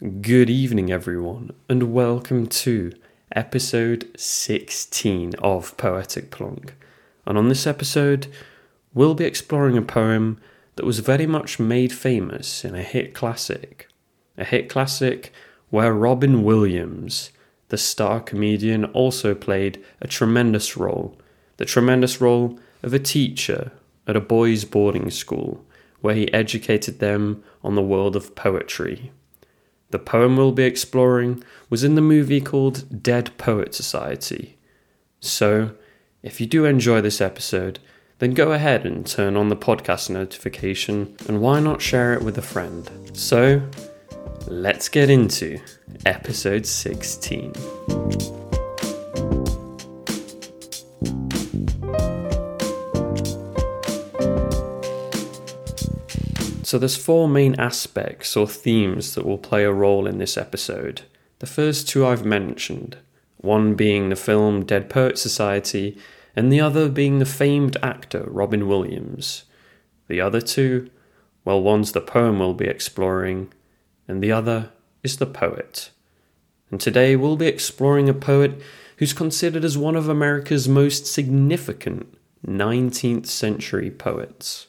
Good evening, everyone, and welcome to episode 16 of Poetic Plonk. And on this episode, we'll be exploring a poem that was very much made famous in a hit classic. A hit classic where Robin Williams, the star comedian, also played a tremendous role. The tremendous role of a teacher at a boys' boarding school where he educated them on the world of poetry. The poem we'll be exploring was in the movie called Dead Poet Society. So, if you do enjoy this episode, then go ahead and turn on the podcast notification and why not share it with a friend? So, let's get into episode 16. So there's four main aspects or themes that will play a role in this episode. The first two I've mentioned, one being the film Dead Poet Society, and the other being the famed actor Robin Williams. The other two, well, one's the poem we'll be exploring, and the other is the poet. And today we'll be exploring a poet who's considered as one of America's most significant 19th century poets.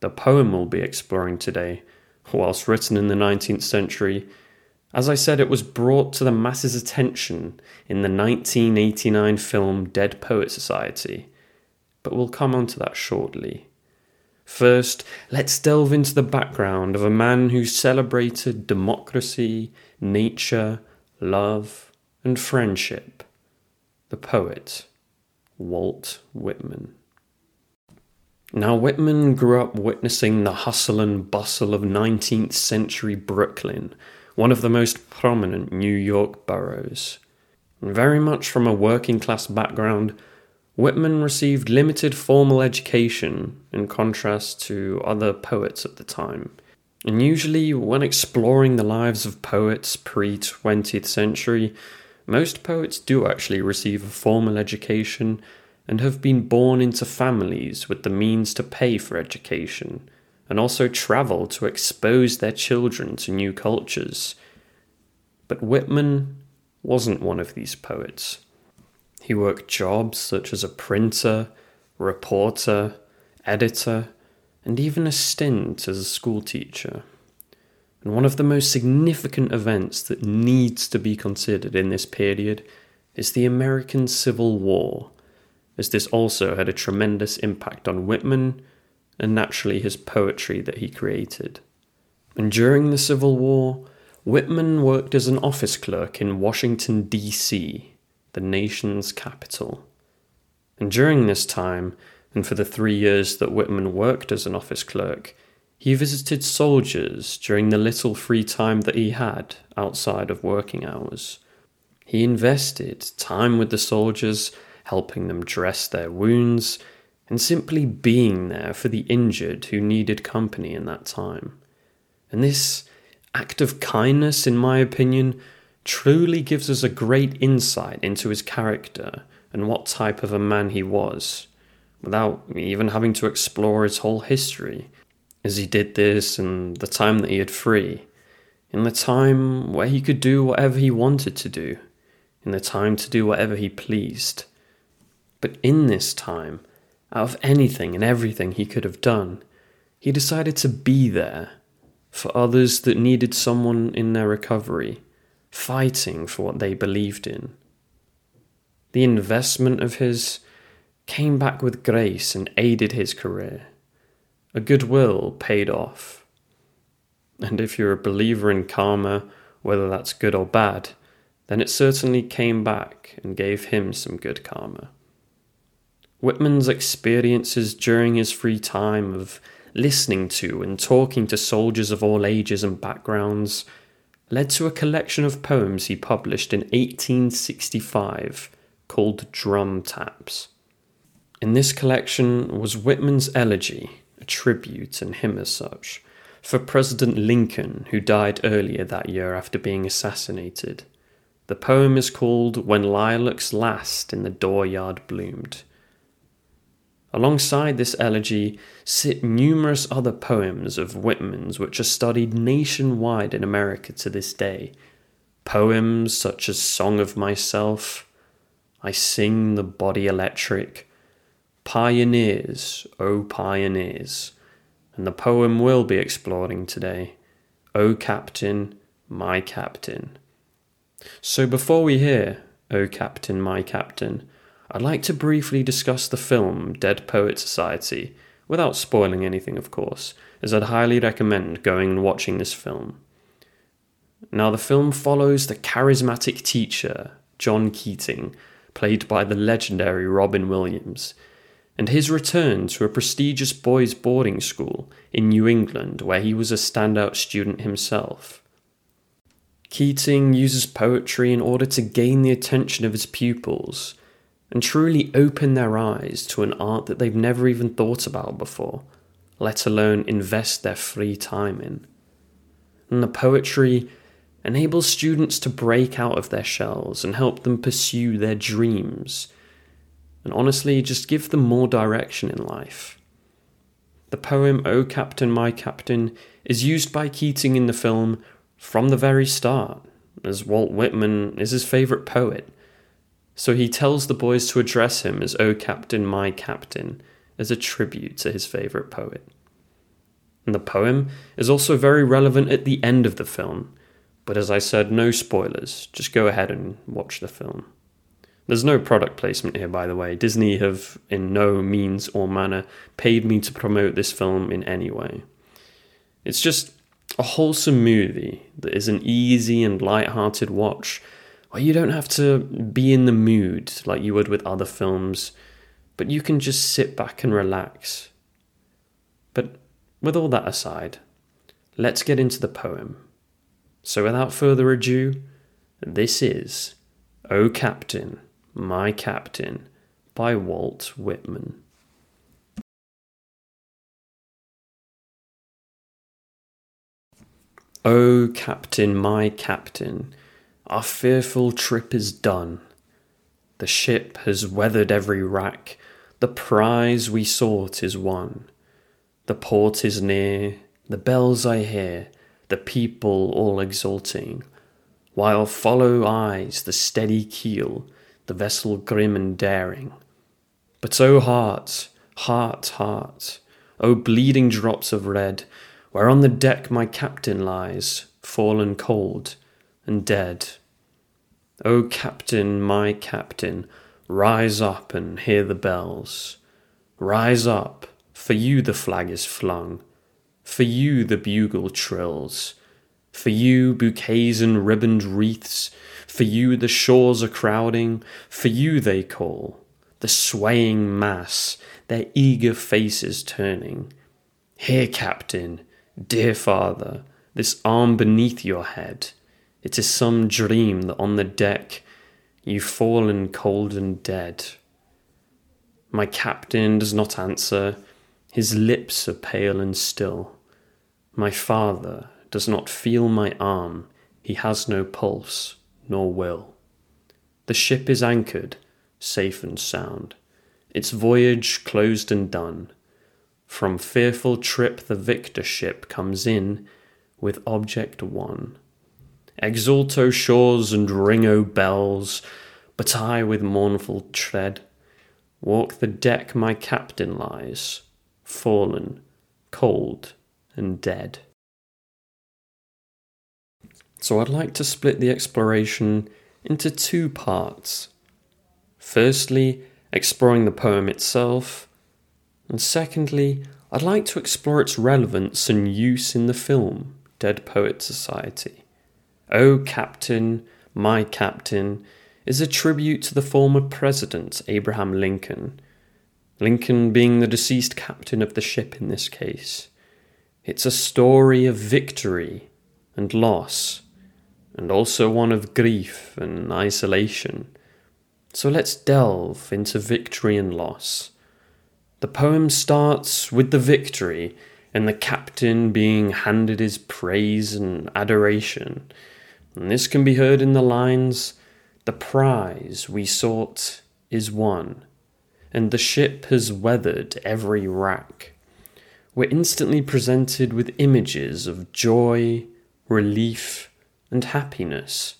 The poem we'll be exploring today, whilst written in the 19th century, as I said, it was brought to the masses' attention in the 1989 film Dead Poet Society, but we'll come on to that shortly. First, let's delve into the background of a man who celebrated democracy, nature, love, and friendship the poet, Walt Whitman. Now, Whitman grew up witnessing the hustle and bustle of 19th century Brooklyn, one of the most prominent New York boroughs. Very much from a working class background, Whitman received limited formal education in contrast to other poets at the time. And usually, when exploring the lives of poets pre 20th century, most poets do actually receive a formal education and have been born into families with the means to pay for education, and also travel to expose their children to new cultures. But Whitman wasn't one of these poets. He worked jobs such as a printer, reporter, editor, and even a stint as a schoolteacher. And one of the most significant events that needs to be considered in this period is the American Civil War as this also had a tremendous impact on Whitman and naturally his poetry that he created. And during the Civil War, Whitman worked as an office clerk in Washington, D.C., the nation's capital. And during this time, and for the three years that Whitman worked as an office clerk, he visited soldiers during the little free time that he had outside of working hours. He invested time with the soldiers helping them dress their wounds, and simply being there for the injured who needed company in that time. And this act of kindness, in my opinion, truly gives us a great insight into his character and what type of a man he was, without even having to explore his whole history, as he did this in the time that he had free, in the time where he could do whatever he wanted to do, in the time to do whatever he pleased. But in this time, out of anything and everything he could have done, he decided to be there for others that needed someone in their recovery, fighting for what they believed in. The investment of his came back with grace and aided his career. A goodwill paid off. And if you're a believer in karma, whether that's good or bad, then it certainly came back and gave him some good karma. Whitman's experiences during his free time of listening to and talking to soldiers of all ages and backgrounds led to a collection of poems he published in 1865 called Drum Taps. In this collection was Whitman's elegy, a tribute and hymn as such, for President Lincoln, who died earlier that year after being assassinated. The poem is called When Lilacs Last in the Dooryard Bloomed Alongside this elegy sit numerous other poems of Whitman's which are studied nationwide in America to this day. Poems such as Song of Myself, I Sing the Body Electric, Pioneers, O Pioneers, and the poem we'll be exploring today, O Captain, My Captain. So before we hear O Captain, My Captain, I'd like to briefly discuss the film Dead Poet Society, without spoiling anything, of course, as I'd highly recommend going and watching this film. Now, the film follows the charismatic teacher, John Keating, played by the legendary Robin Williams, and his return to a prestigious boys' boarding school in New England where he was a standout student himself. Keating uses poetry in order to gain the attention of his pupils and truly open their eyes to an art that they've never even thought about before, let alone invest their free time in. And the poetry enables students to break out of their shells and help them pursue their dreams, and honestly, just give them more direction in life. The poem O Captain, My Captain is used by Keating in the film from the very start, as Walt Whitman is his favourite poet so he tells the boys to address him as O Captain, my Captain, as a tribute to his favourite poet. And the poem is also very relevant at the end of the film, but as I said, no spoilers, just go ahead and watch the film. There's no product placement here, by the way. Disney have, in no means or manner, paid me to promote this film in any way. It's just a wholesome movie that is an easy and light-hearted watch where you don't have to be in the mood like you would with other films, but you can just sit back and relax. But with all that aside, let's get into the poem. So without further ado, this is O Captain, My Captain by Walt Whitman. O Captain, my Captain, our fearful trip is done. The ship has weathered every rack, the prize we sought is won. The port is near, the bells I hear, the people all exulting, while follow eyes the steady keel, the vessel grim and daring. But O heart, heart, heart, O bleeding drops of red, where on the deck my captain lies, fallen cold, and dead. O captain, my captain, rise up and hear the bells. Rise up, for you the flag is flung, for you the bugle trills, for you bouquets and ribboned wreaths, for you the shores are crowding, for you they call, the swaying mass, their eager faces turning. Here, captain, dear father, this arm beneath your head. It is some dream that on the deck you've fallen cold and dead. My captain does not answer, his lips are pale and still. My father does not feel my arm, he has no pulse nor will. The ship is anchored, safe and sound, its voyage closed and done. From fearful trip the victor ship comes in with object won. Exult, O shores, and ring, O bells, but I with mournful tread walk the deck my captain lies, fallen, cold, and dead. So I'd like to split the exploration into two parts. Firstly, exploring the poem itself, and secondly, I'd like to explore its relevance and use in the film Dead Poet Society. O Captain, My Captain is a tribute to the former President Abraham Lincoln, Lincoln being the deceased captain of the ship in this case. It's a story of victory and loss, and also one of grief and isolation. So let's delve into victory and loss. The poem starts with the victory and the captain being handed his praise and adoration and this can be heard in the lines The prize we sought is won. and the ship has weathered every rack. We're instantly presented with images of joy, relief, and happiness.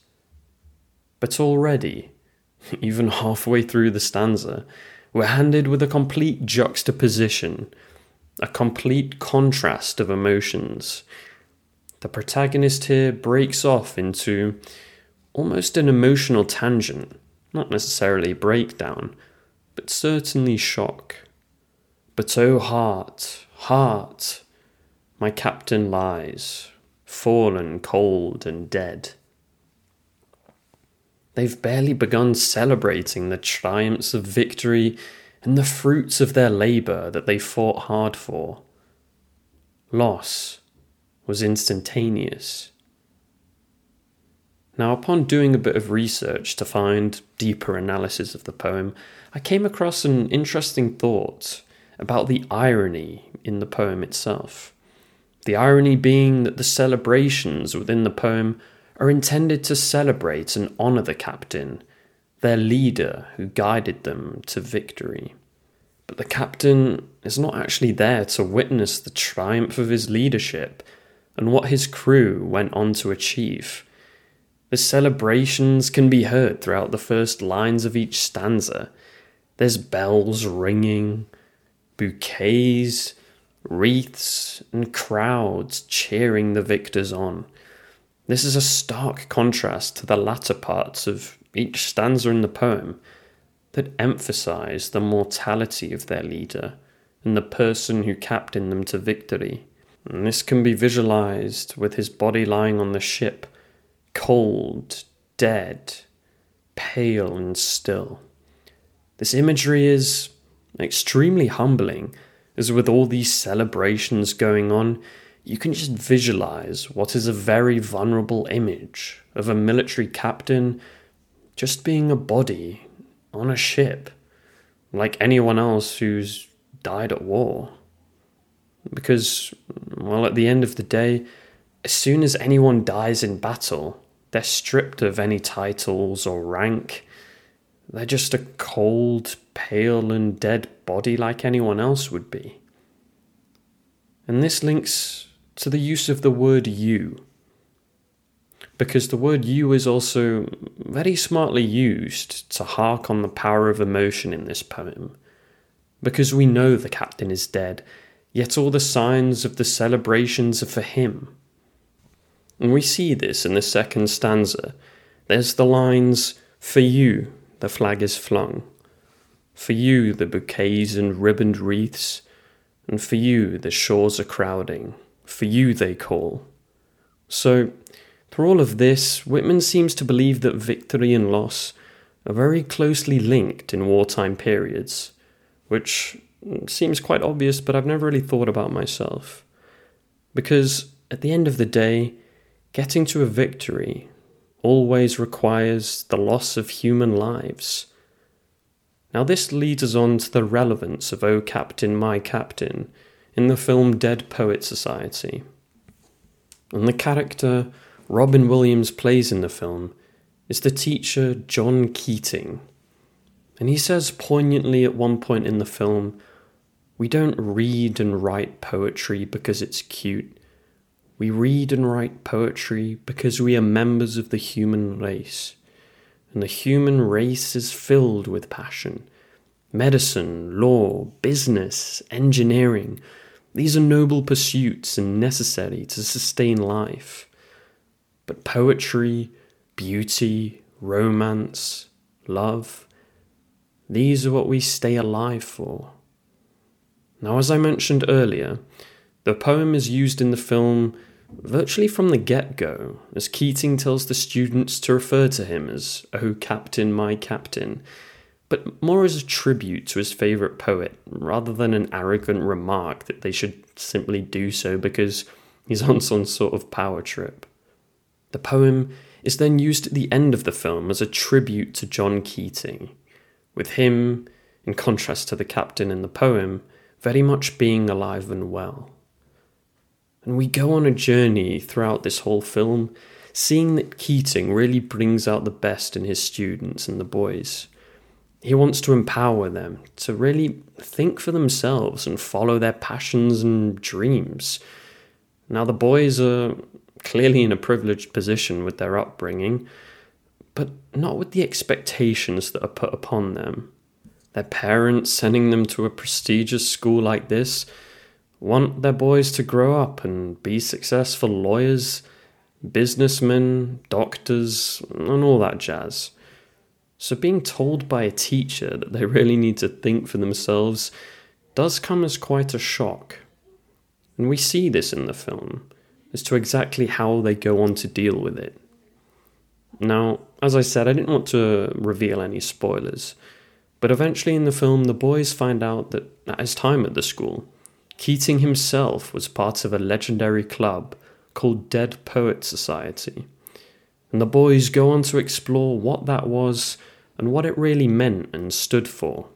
But already, even halfway through the stanza, we're handed with a complete juxtaposition, a complete contrast of emotions. The protagonist here breaks off into almost an emotional tangent, not necessarily breakdown, but certainly shock. But oh, heart, heart, my captain lies, fallen cold and dead. They've barely begun celebrating the triumphs of victory and the fruits of their labour that they fought hard for. Loss was instantaneous. Now, upon doing a bit of research to find deeper analysis of the poem, I came across an interesting thought about the irony in the poem itself. The irony being that the celebrations within the poem are intended to celebrate and honour the captain, their leader who guided them to victory. But the captain is not actually there to witness the triumph of his leadership and what his crew went on to achieve. The celebrations can be heard throughout the first lines of each stanza. There's bells ringing, bouquets, wreaths, and crowds cheering the victors on. This is a stark contrast to the latter parts of each stanza in the poem that emphasize the mortality of their leader and the person who captained them to victory. And this can be visualized with his body lying on the ship, cold, dead, pale, and still. This imagery is extremely humbling, as with all these celebrations going on, you can just visualize what is a very vulnerable image of a military captain just being a body on a ship, like anyone else who's died at war. Because, well, at the end of the day, as soon as anyone dies in battle, they're stripped of any titles or rank. They're just a cold, pale, and dead body like anyone else would be. And this links to the use of the word you. Because the word you is also very smartly used to hark on the power of emotion in this poem. Because we know the captain is dead, yet all the signs of the celebrations are for him. And we see this in the second stanza. There's the lines, For you, the flag is flung. For you, the bouquets and ribboned wreaths. And for you, the shores are crowding for you they call. So, through all of this, Whitman seems to believe that victory and loss are very closely linked in wartime periods, which seems quite obvious, but I've never really thought about myself. Because at the end of the day, getting to a victory always requires the loss of human lives. Now, this leads us on to the relevance of O Captain, My Captain in the film Dead Poet Society. And the character Robin Williams plays in the film is the teacher John Keating. And he says poignantly at one point in the film, We don't read and write poetry because it's cute. We read and write poetry because we are members of the human race. And the human race is filled with passion. Medicine, law, business, engineering, these are noble pursuits and necessary to sustain life. But poetry, beauty, romance, love, these are what we stay alive for. Now, as I mentioned earlier, the poem is used in the film virtually from the get go, as Keating tells the students to refer to him as, Oh, Captain, my Captain, but more as a tribute to his favourite poet, rather than an arrogant remark that they should simply do so because he's on some sort of power trip. The poem is then used at the end of the film as a tribute to John Keating, with him, in contrast to the captain in the poem, very much being alive and well. And we go on a journey throughout this whole film, seeing that Keating really brings out the best in his students and the boys He wants to empower them to really think for themselves and follow their passions and dreams. Now, the boys are clearly in a privileged position with their upbringing, but not with the expectations that are put upon them. Their parents sending them to a prestigious school like this want their boys to grow up and be successful lawyers, businessmen, doctors, and all that jazz. So, being told by a teacher that they really need to think for themselves does come as quite a shock. And we see this in the film as to exactly how they go on to deal with it. Now, as I said, I didn't want to reveal any spoilers, but eventually in the film, the boys find out that at his time at the school, Keating himself was part of a legendary club called Dead Poet Society. And the boys go on to explore what that was and what it really meant and stood for.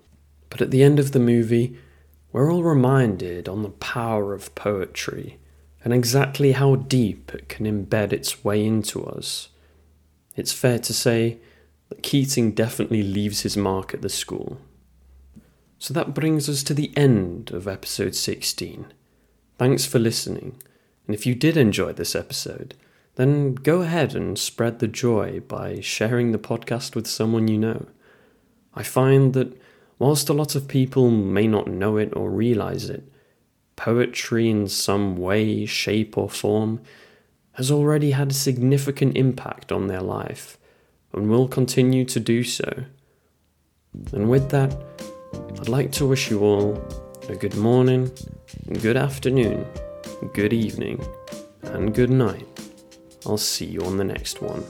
But at the end of the movie, we're all reminded on the power of poetry and exactly how deep it can embed its way into us. It's fair to say that Keating definitely leaves his mark at the school. So that brings us to the end of episode 16. Thanks for listening, and if you did enjoy this episode, then go ahead and spread the joy by sharing the podcast with someone you know. I find that whilst a lot of people may not know it or realize it, poetry in some way, shape, or form has already had a significant impact on their life and will continue to do so. And with that, I'd like to wish you all a good morning, good afternoon, good evening, and good night. I'll see you on the next one.